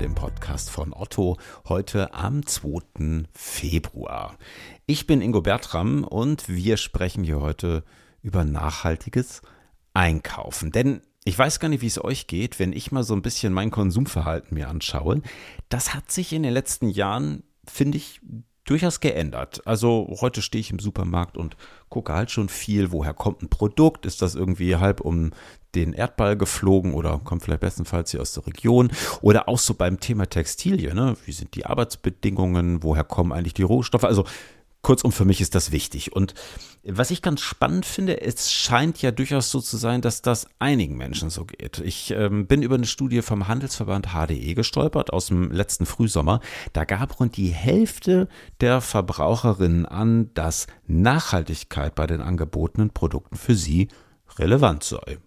dem Podcast von Otto, heute am 2. Februar. Ich bin Ingo Bertram und wir sprechen hier heute über nachhaltiges Einkaufen. Denn ich weiß gar nicht, wie es euch geht, wenn ich mal so ein bisschen mein Konsumverhalten mir anschaue. Das hat sich in den letzten Jahren, finde ich, durchaus geändert. Also heute stehe ich im Supermarkt und gucke halt schon viel, woher kommt ein Produkt? Ist das irgendwie halb um den Erdball geflogen oder kommt vielleicht bestenfalls hier aus der Region? Oder auch so beim Thema Textilien, ne? Wie sind die Arbeitsbedingungen? Woher kommen eigentlich die Rohstoffe? Also Kurzum, für mich ist das wichtig. Und was ich ganz spannend finde, es scheint ja durchaus so zu sein, dass das einigen Menschen so geht. Ich ähm, bin über eine Studie vom Handelsverband HDE gestolpert aus dem letzten Frühsommer. Da gab rund die Hälfte der Verbraucherinnen an, dass Nachhaltigkeit bei den angebotenen Produkten für sie relevant sei.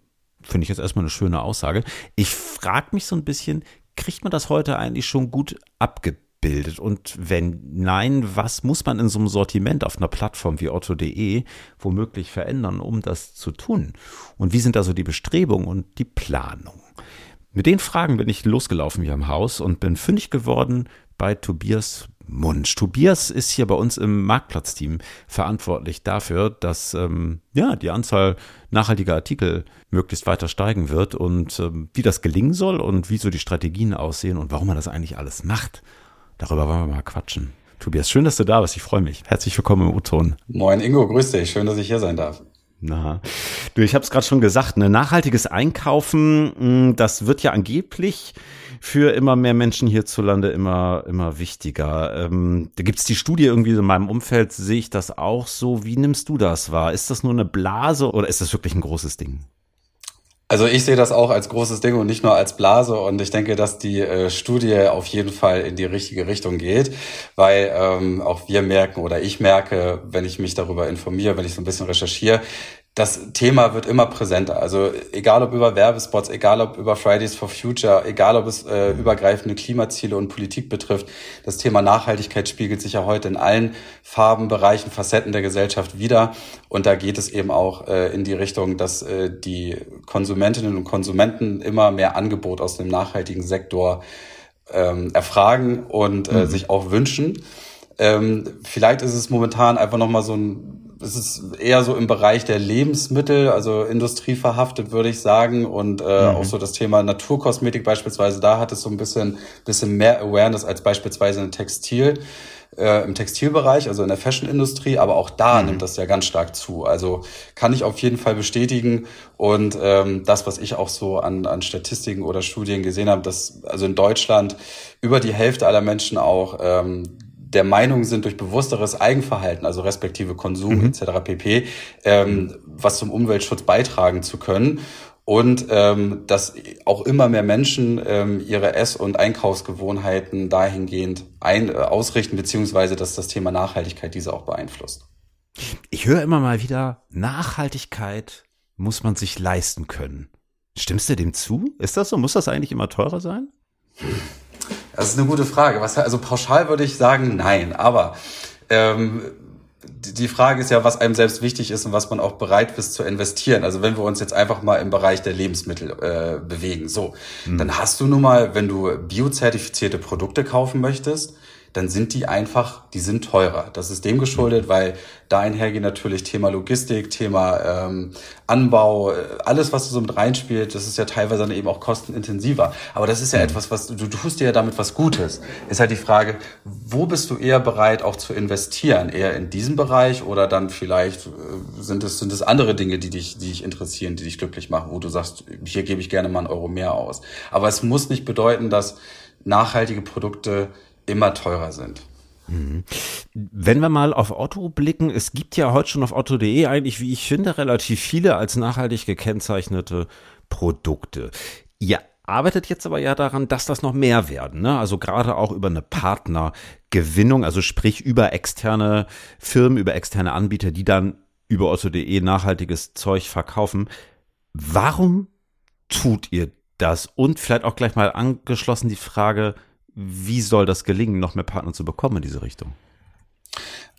Finde ich jetzt erstmal eine schöne Aussage. Ich frage mich so ein bisschen, kriegt man das heute eigentlich schon gut abgebildet? Bildet? Und wenn nein, was muss man in so einem Sortiment auf einer Plattform wie otto.de womöglich verändern, um das zu tun? Und wie sind da so die Bestrebungen und die Planung? Mit den Fragen bin ich losgelaufen hier im Haus und bin fündig geworden bei Tobias Munsch. Tobias ist hier bei uns im Marktplatzteam verantwortlich dafür, dass ähm, ja die Anzahl nachhaltiger Artikel möglichst weiter steigen wird und ähm, wie das gelingen soll und wie so die Strategien aussehen und warum man das eigentlich alles macht. Darüber wollen wir mal quatschen. Tobias, schön, dass du da bist. Ich freue mich. Herzlich willkommen im U-Ton. Moin Ingo, grüß dich. Schön, dass ich hier sein darf. Na, du, ich habe es gerade schon gesagt, ne, nachhaltiges Einkaufen, hm, das wird ja angeblich für immer mehr Menschen hierzulande immer immer wichtiger. Ähm, da gibt's die Studie irgendwie in meinem Umfeld, sehe ich das auch so. Wie nimmst du das wahr? Ist das nur eine Blase oder ist das wirklich ein großes Ding? Also ich sehe das auch als großes Ding und nicht nur als Blase und ich denke, dass die äh, Studie auf jeden Fall in die richtige Richtung geht, weil ähm, auch wir merken oder ich merke, wenn ich mich darüber informiere, wenn ich so ein bisschen recherchiere, das Thema wird immer präsenter. Also egal ob über Werbespots, egal ob über Fridays for Future, egal ob es äh, übergreifende Klimaziele und Politik betrifft, das Thema Nachhaltigkeit spiegelt sich ja heute in allen Farben, Bereichen, Facetten der Gesellschaft wieder. Und da geht es eben auch äh, in die Richtung, dass äh, die Konsumentinnen und Konsumenten immer mehr Angebot aus dem nachhaltigen Sektor ähm, erfragen und äh, mhm. sich auch wünschen. Ähm, vielleicht ist es momentan einfach nochmal so ein es ist eher so im Bereich der Lebensmittel, also Industrie verhaftet, würde ich sagen. Und äh, mhm. auch so das Thema Naturkosmetik beispielsweise, da hat es so ein bisschen, bisschen mehr Awareness als beispielsweise in Textil, äh, im Textilbereich, also in der Fashion-Industrie. Aber auch da mhm. nimmt das ja ganz stark zu. Also kann ich auf jeden Fall bestätigen. Und ähm, das, was ich auch so an, an Statistiken oder Studien gesehen habe, dass also in Deutschland über die Hälfte aller Menschen auch ähm, der Meinung sind, durch bewussteres Eigenverhalten, also respektive Konsum mhm. etc. pp., ähm, was zum Umweltschutz beitragen zu können. Und ähm, dass auch immer mehr Menschen ähm, ihre Ess- und Einkaufsgewohnheiten dahingehend ein, äh, ausrichten, beziehungsweise dass das Thema Nachhaltigkeit diese auch beeinflusst. Ich höre immer mal wieder, Nachhaltigkeit muss man sich leisten können. Stimmst du dem zu? Ist das so? Muss das eigentlich immer teurer sein? Das ist eine gute Frage. Was, also pauschal würde ich sagen, nein. Aber ähm, die Frage ist ja, was einem selbst wichtig ist und was man auch bereit ist zu investieren. Also wenn wir uns jetzt einfach mal im Bereich der Lebensmittel äh, bewegen, so, mhm. dann hast du nun mal, wenn du biozertifizierte Produkte kaufen möchtest, dann sind die einfach, die sind teurer. Das ist dem geschuldet, weil da einhergeht natürlich Thema Logistik, Thema ähm, Anbau, äh, alles, was so mit reinspielt, das ist ja teilweise dann eben auch kostenintensiver. Aber das ist ja mhm. etwas, was du, du tust dir ja damit was Gutes. Ist halt die Frage, wo bist du eher bereit auch zu investieren? Eher in diesem Bereich oder dann vielleicht äh, sind es, sind es andere Dinge, die dich, die dich interessieren, die dich glücklich machen, wo du sagst, hier gebe ich gerne mal einen Euro mehr aus. Aber es muss nicht bedeuten, dass nachhaltige Produkte immer teurer sind. Mhm. Wenn wir mal auf Otto blicken, es gibt ja heute schon auf otto.de eigentlich, wie ich finde, relativ viele als nachhaltig gekennzeichnete Produkte. Ihr arbeitet jetzt aber ja daran, dass das noch mehr werden. Ne? Also gerade auch über eine Partnergewinnung, also sprich über externe Firmen, über externe Anbieter, die dann über otto.de nachhaltiges Zeug verkaufen. Warum tut ihr das? Und vielleicht auch gleich mal angeschlossen die Frage, wie soll das gelingen, noch mehr Partner zu bekommen in diese Richtung?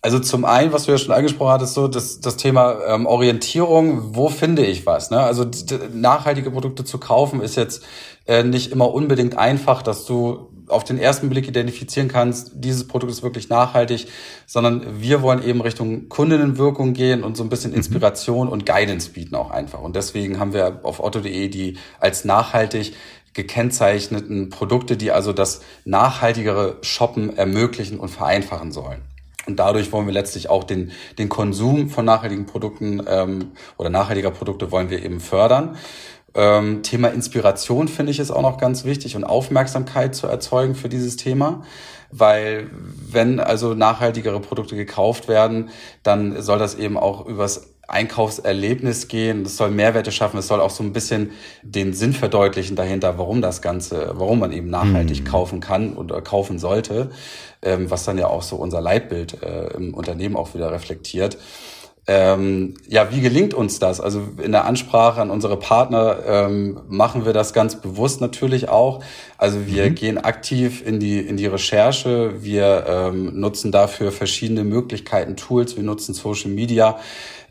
Also zum einen, was du ja schon angesprochen hattest, so das, das Thema ähm, Orientierung, wo finde ich was? Ne? Also nachhaltige Produkte zu kaufen ist jetzt äh, nicht immer unbedingt einfach, dass du auf den ersten Blick identifizieren kannst, dieses Produkt ist wirklich nachhaltig, sondern wir wollen eben Richtung Kundinnenwirkung gehen und so ein bisschen mhm. Inspiration mhm. und Guidance bieten auch einfach. Und deswegen haben wir auf otto.de die als nachhaltig gekennzeichneten Produkte, die also das nachhaltigere Shoppen ermöglichen und vereinfachen sollen. Und dadurch wollen wir letztlich auch den, den Konsum von nachhaltigen Produkten ähm, oder nachhaltiger Produkte wollen wir eben fördern. Ähm, Thema Inspiration finde ich ist auch noch ganz wichtig und Aufmerksamkeit zu erzeugen für dieses Thema. Weil wenn also nachhaltigere Produkte gekauft werden, dann soll das eben auch übers Einkaufserlebnis gehen. Es soll Mehrwerte schaffen. Es soll auch so ein bisschen den Sinn verdeutlichen dahinter, warum das Ganze, warum man eben nachhaltig mhm. kaufen kann oder kaufen sollte, ähm, was dann ja auch so unser Leitbild äh, im Unternehmen auch wieder reflektiert. Ähm, ja, wie gelingt uns das? Also in der Ansprache an unsere Partner ähm, machen wir das ganz bewusst natürlich auch. Also wir mhm. gehen aktiv in die in die Recherche. Wir ähm, nutzen dafür verschiedene Möglichkeiten, Tools. Wir nutzen Social Media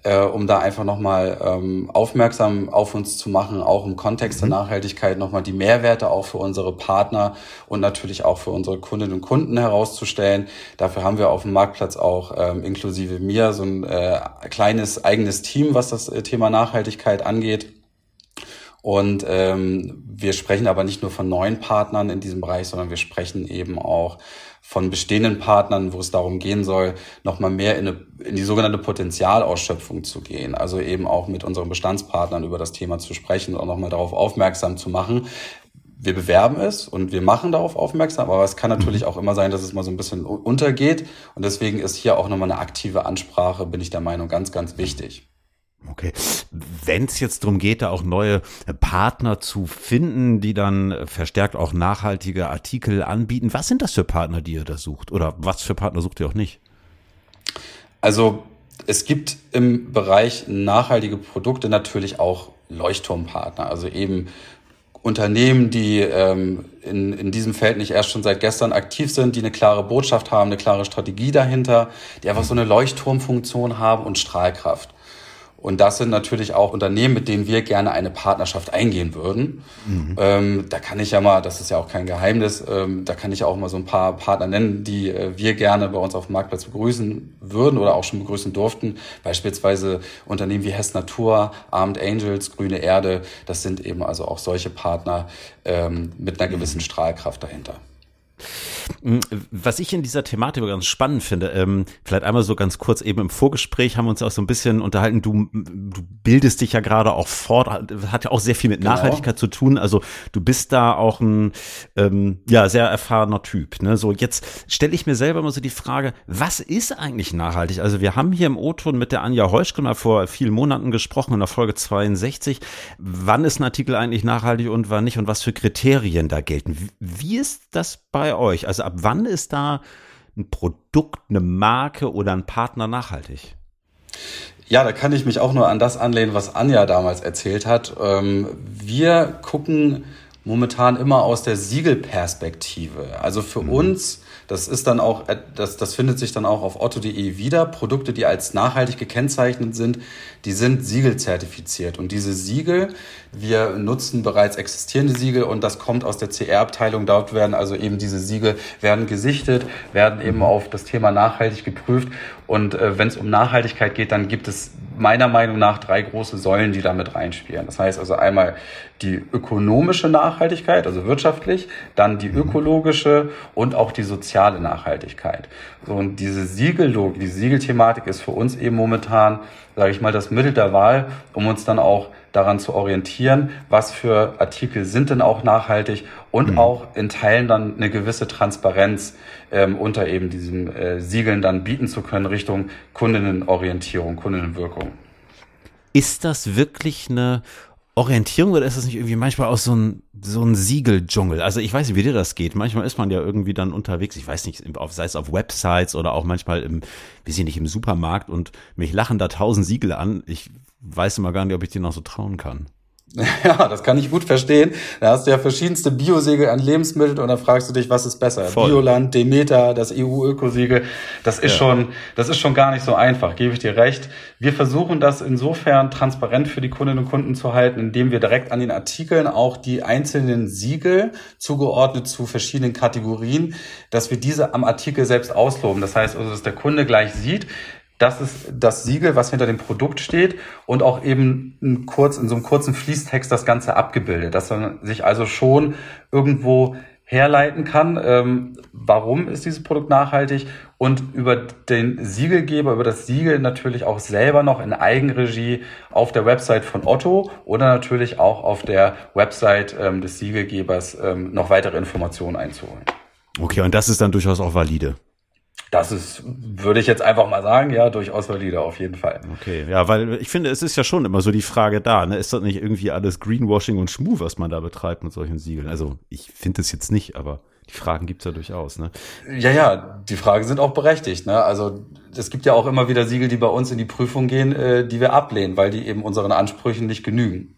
äh, um da einfach nochmal ähm, aufmerksam auf uns zu machen, auch im Kontext der mhm. Nachhaltigkeit nochmal die Mehrwerte auch für unsere Partner und natürlich auch für unsere Kundinnen und Kunden herauszustellen. Dafür haben wir auf dem Marktplatz auch ähm, inklusive mir so ein äh, kleines eigenes Team, was das äh, Thema Nachhaltigkeit angeht. Und ähm, wir sprechen aber nicht nur von neuen Partnern in diesem Bereich, sondern wir sprechen eben auch von bestehenden Partnern, wo es darum gehen soll, nochmal mehr in, eine, in die sogenannte Potenzialausschöpfung zu gehen. Also eben auch mit unseren Bestandspartnern über das Thema zu sprechen und nochmal darauf aufmerksam zu machen. Wir bewerben es und wir machen darauf aufmerksam, aber es kann natürlich auch immer sein, dass es mal so ein bisschen untergeht. Und deswegen ist hier auch nochmal eine aktive Ansprache, bin ich der Meinung, ganz, ganz wichtig. Okay. Wenn es jetzt darum geht, da auch neue Partner zu finden, die dann verstärkt auch nachhaltige Artikel anbieten, was sind das für Partner, die ihr da sucht? Oder was für Partner sucht ihr auch nicht? Also es gibt im Bereich nachhaltige Produkte natürlich auch Leuchtturmpartner, also eben Unternehmen, die ähm, in, in diesem Feld nicht erst schon seit gestern aktiv sind, die eine klare Botschaft haben, eine klare Strategie dahinter, die einfach so eine Leuchtturmfunktion haben und Strahlkraft. Und das sind natürlich auch Unternehmen, mit denen wir gerne eine Partnerschaft eingehen würden. Mhm. Ähm, da kann ich ja mal, das ist ja auch kein Geheimnis, ähm, da kann ich auch mal so ein paar Partner nennen, die äh, wir gerne bei uns auf dem Marktplatz begrüßen würden oder auch schon begrüßen durften. Beispielsweise Unternehmen wie Hess Natur, Armed Angels, Grüne Erde. Das sind eben also auch solche Partner ähm, mit einer gewissen mhm. Strahlkraft dahinter. Mm, was ich in dieser Thematik ganz spannend finde, ähm, vielleicht einmal so ganz kurz eben im Vorgespräch haben wir uns auch so ein bisschen unterhalten, du, du bildest dich ja gerade auch fort, hat ja auch sehr viel mit genau. Nachhaltigkeit zu tun, also du bist da auch ein ähm, ja sehr erfahrener Typ. Ne? So jetzt stelle ich mir selber immer so die Frage, was ist eigentlich nachhaltig? Also wir haben hier im O-Ton mit der Anja Heuschken mal vor vielen Monaten gesprochen in der Folge 62, wann ist ein Artikel eigentlich nachhaltig und wann nicht und was für Kriterien da gelten. Wie ist das bei euch? Also ab wann ist da ein Produkt, eine Marke oder ein Partner nachhaltig? Ja, da kann ich mich auch nur an das anlehnen, was Anja damals erzählt hat. Ähm, wir gucken momentan immer aus der Siegelperspektive. Also für mhm. uns das ist dann auch, das, das findet sich dann auch auf otto.de wieder. Produkte, die als nachhaltig gekennzeichnet sind, die sind siegelzertifiziert. Und diese Siegel, wir nutzen bereits existierende Siegel und das kommt aus der CR-Abteilung. Dort werden also eben diese Siegel werden gesichtet, werden eben mhm. auf das Thema nachhaltig geprüft. Und äh, wenn es um Nachhaltigkeit geht, dann gibt es meiner Meinung nach drei große Säulen, die damit reinspielen. Das heißt also einmal die ökonomische Nachhaltigkeit, also wirtschaftlich, dann die mhm. ökologische und auch die soziale Nachhaltigkeit. So, und diese Siegellogik, die Siegelthematik ist für uns eben momentan, sage ich mal, das Mittel der Wahl, um uns dann auch daran zu orientieren, was für Artikel sind denn auch nachhaltig und mhm. auch in Teilen dann eine gewisse Transparenz ähm, unter eben diesen äh, Siegeln dann bieten zu können Richtung Kundinnenorientierung, Kundinnenwirkung. Ist das wirklich eine Orientierung oder ist das nicht irgendwie manchmal auch so ein, so ein Siegeldschungel? Also ich weiß nicht, wie dir das geht. Manchmal ist man ja irgendwie dann unterwegs, ich weiß nicht, sei es auf Websites oder auch manchmal im, wie sie nicht, im Supermarkt und mich lachen da tausend Siegel an. Ich weiß immer gar nicht, ob ich dir noch so trauen kann. Ja, das kann ich gut verstehen. Da hast du ja verschiedenste Biosiegel an Lebensmitteln und dann fragst du dich, was ist besser? Voll. Bioland, Demeter, das EU-Ökosiegel. Das ist ja. schon, das ist schon gar nicht so einfach, gebe ich dir recht. Wir versuchen das insofern transparent für die Kundinnen und Kunden zu halten, indem wir direkt an den Artikeln auch die einzelnen Siegel zugeordnet zu verschiedenen Kategorien, dass wir diese am Artikel selbst ausloben. Das heißt also, dass der Kunde gleich sieht, das ist das Siegel, was hinter dem Produkt steht und auch eben kurz, in so einem kurzen Fließtext das Ganze abgebildet, dass man sich also schon irgendwo herleiten kann, ähm, warum ist dieses Produkt nachhaltig und über den Siegelgeber, über das Siegel natürlich auch selber noch in Eigenregie auf der Website von Otto oder natürlich auch auf der Website ähm, des Siegelgebers ähm, noch weitere Informationen einzuholen. Okay, und das ist dann durchaus auch valide. Das ist, würde ich jetzt einfach mal sagen, ja, durchaus valide, auf jeden Fall. Okay, ja, weil ich finde, es ist ja schon immer so die Frage da, ne? Ist das nicht irgendwie alles Greenwashing und Schmu, was man da betreibt mit solchen Siegeln? Also ich finde es jetzt nicht, aber die Fragen gibt's ja durchaus, ne? Ja, ja, die Fragen sind auch berechtigt, ne? Also es gibt ja auch immer wieder Siegel, die bei uns in die Prüfung gehen, äh, die wir ablehnen, weil die eben unseren Ansprüchen nicht genügen.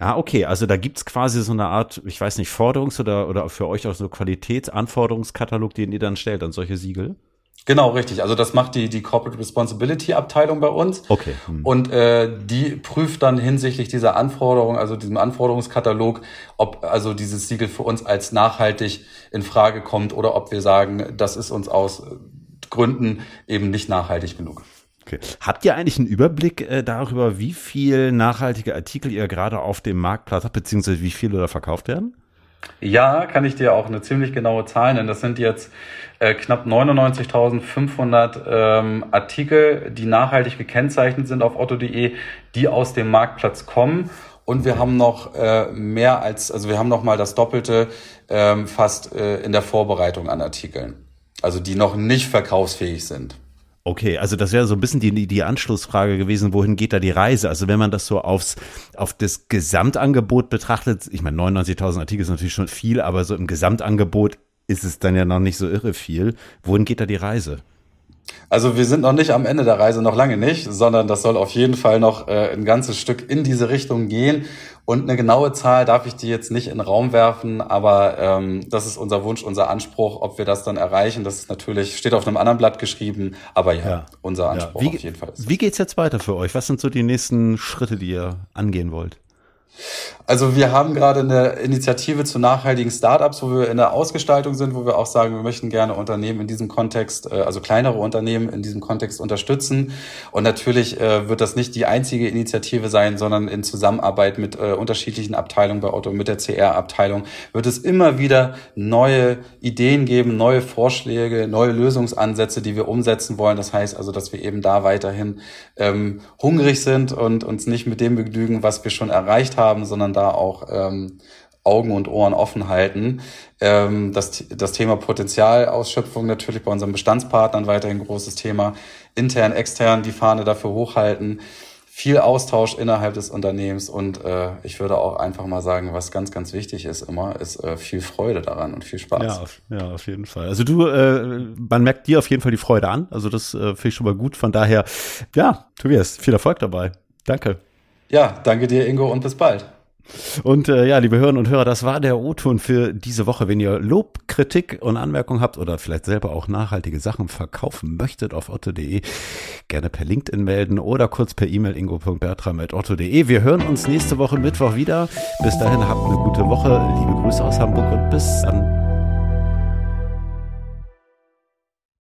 Ah, okay. Also da gibt's quasi so eine Art, ich weiß nicht, Forderungs- oder, oder für euch auch so Qualitätsanforderungskatalog, den ihr dann stellt an solche Siegel? Genau, richtig. Also das macht die, die Corporate Responsibility Abteilung bei uns. Okay. Hm. Und äh, die prüft dann hinsichtlich dieser Anforderung, also diesem Anforderungskatalog, ob also dieses Siegel für uns als nachhaltig in Frage kommt oder ob wir sagen, das ist uns aus Gründen eben nicht nachhaltig genug. Okay. Habt ihr eigentlich einen Überblick äh, darüber, wie viel nachhaltige Artikel ihr gerade auf dem Marktplatz habt, beziehungsweise wie viele da verkauft werden? Ja, kann ich dir auch eine ziemlich genaue Zahl nennen. Das sind jetzt äh, knapp 99.500 ähm, Artikel, die nachhaltig gekennzeichnet sind auf otto.de, die aus dem Marktplatz kommen. Und wir haben noch äh, mehr als, also wir haben noch mal das Doppelte ähm, fast äh, in der Vorbereitung an Artikeln. Also die noch nicht verkaufsfähig sind. Okay, also das wäre so ein bisschen die, die Anschlussfrage gewesen, wohin geht da die Reise? Also wenn man das so aufs, auf das Gesamtangebot betrachtet, ich meine 99.000 Artikel ist natürlich schon viel, aber so im Gesamtangebot ist es dann ja noch nicht so irre viel. Wohin geht da die Reise? Also wir sind noch nicht am Ende der Reise, noch lange nicht, sondern das soll auf jeden Fall noch äh, ein ganzes Stück in diese Richtung gehen. Und eine genaue Zahl darf ich dir jetzt nicht in den Raum werfen, aber ähm, das ist unser Wunsch, unser Anspruch. Ob wir das dann erreichen, das ist natürlich, steht auf einem anderen Blatt geschrieben, aber ja, ja. unser Anspruch ja. Wie, auf jeden Fall. Wie geht's jetzt weiter für euch? Was sind so die nächsten Schritte, die ihr angehen wollt? Also wir haben gerade eine Initiative zu nachhaltigen Startups, wo wir in der Ausgestaltung sind, wo wir auch sagen, wir möchten gerne Unternehmen in diesem Kontext, äh, also kleinere Unternehmen in diesem Kontext unterstützen. Und natürlich äh, wird das nicht die einzige Initiative sein, sondern in Zusammenarbeit mit äh, unterschiedlichen Abteilungen bei Otto, mit der CR-Abteilung, wird es immer wieder neue Ideen geben, neue Vorschläge, neue Lösungsansätze, die wir umsetzen wollen. Das heißt also, dass wir eben da weiterhin ähm, hungrig sind und uns nicht mit dem begnügen, was wir schon erreicht haben, sondern da auch ähm, Augen und Ohren offen halten. Ähm, das, das Thema Potenzialausschöpfung natürlich bei unseren Bestandspartnern weiterhin großes Thema. Intern, extern die Fahne dafür hochhalten. Viel Austausch innerhalb des Unternehmens und äh, ich würde auch einfach mal sagen, was ganz, ganz wichtig ist immer, ist äh, viel Freude daran und viel Spaß. Ja, auf, ja, auf jeden Fall. Also du, äh, man merkt dir auf jeden Fall die Freude an. Also das äh, finde ich schon mal gut. Von daher, ja, Tobias, viel Erfolg dabei. Danke. Ja, danke dir, Ingo, und bis bald. Und äh, ja, liebe Hörerinnen und Hörer, das war der O-Ton für diese Woche. Wenn ihr Lob, Kritik und Anmerkungen habt oder vielleicht selber auch nachhaltige Sachen verkaufen möchtet auf otto.de, gerne per LinkedIn melden oder kurz per E-Mail ingo.bertram.otto.de. Wir hören uns nächste Woche Mittwoch wieder. Bis dahin habt eine gute Woche. Liebe Grüße aus Hamburg und bis dann.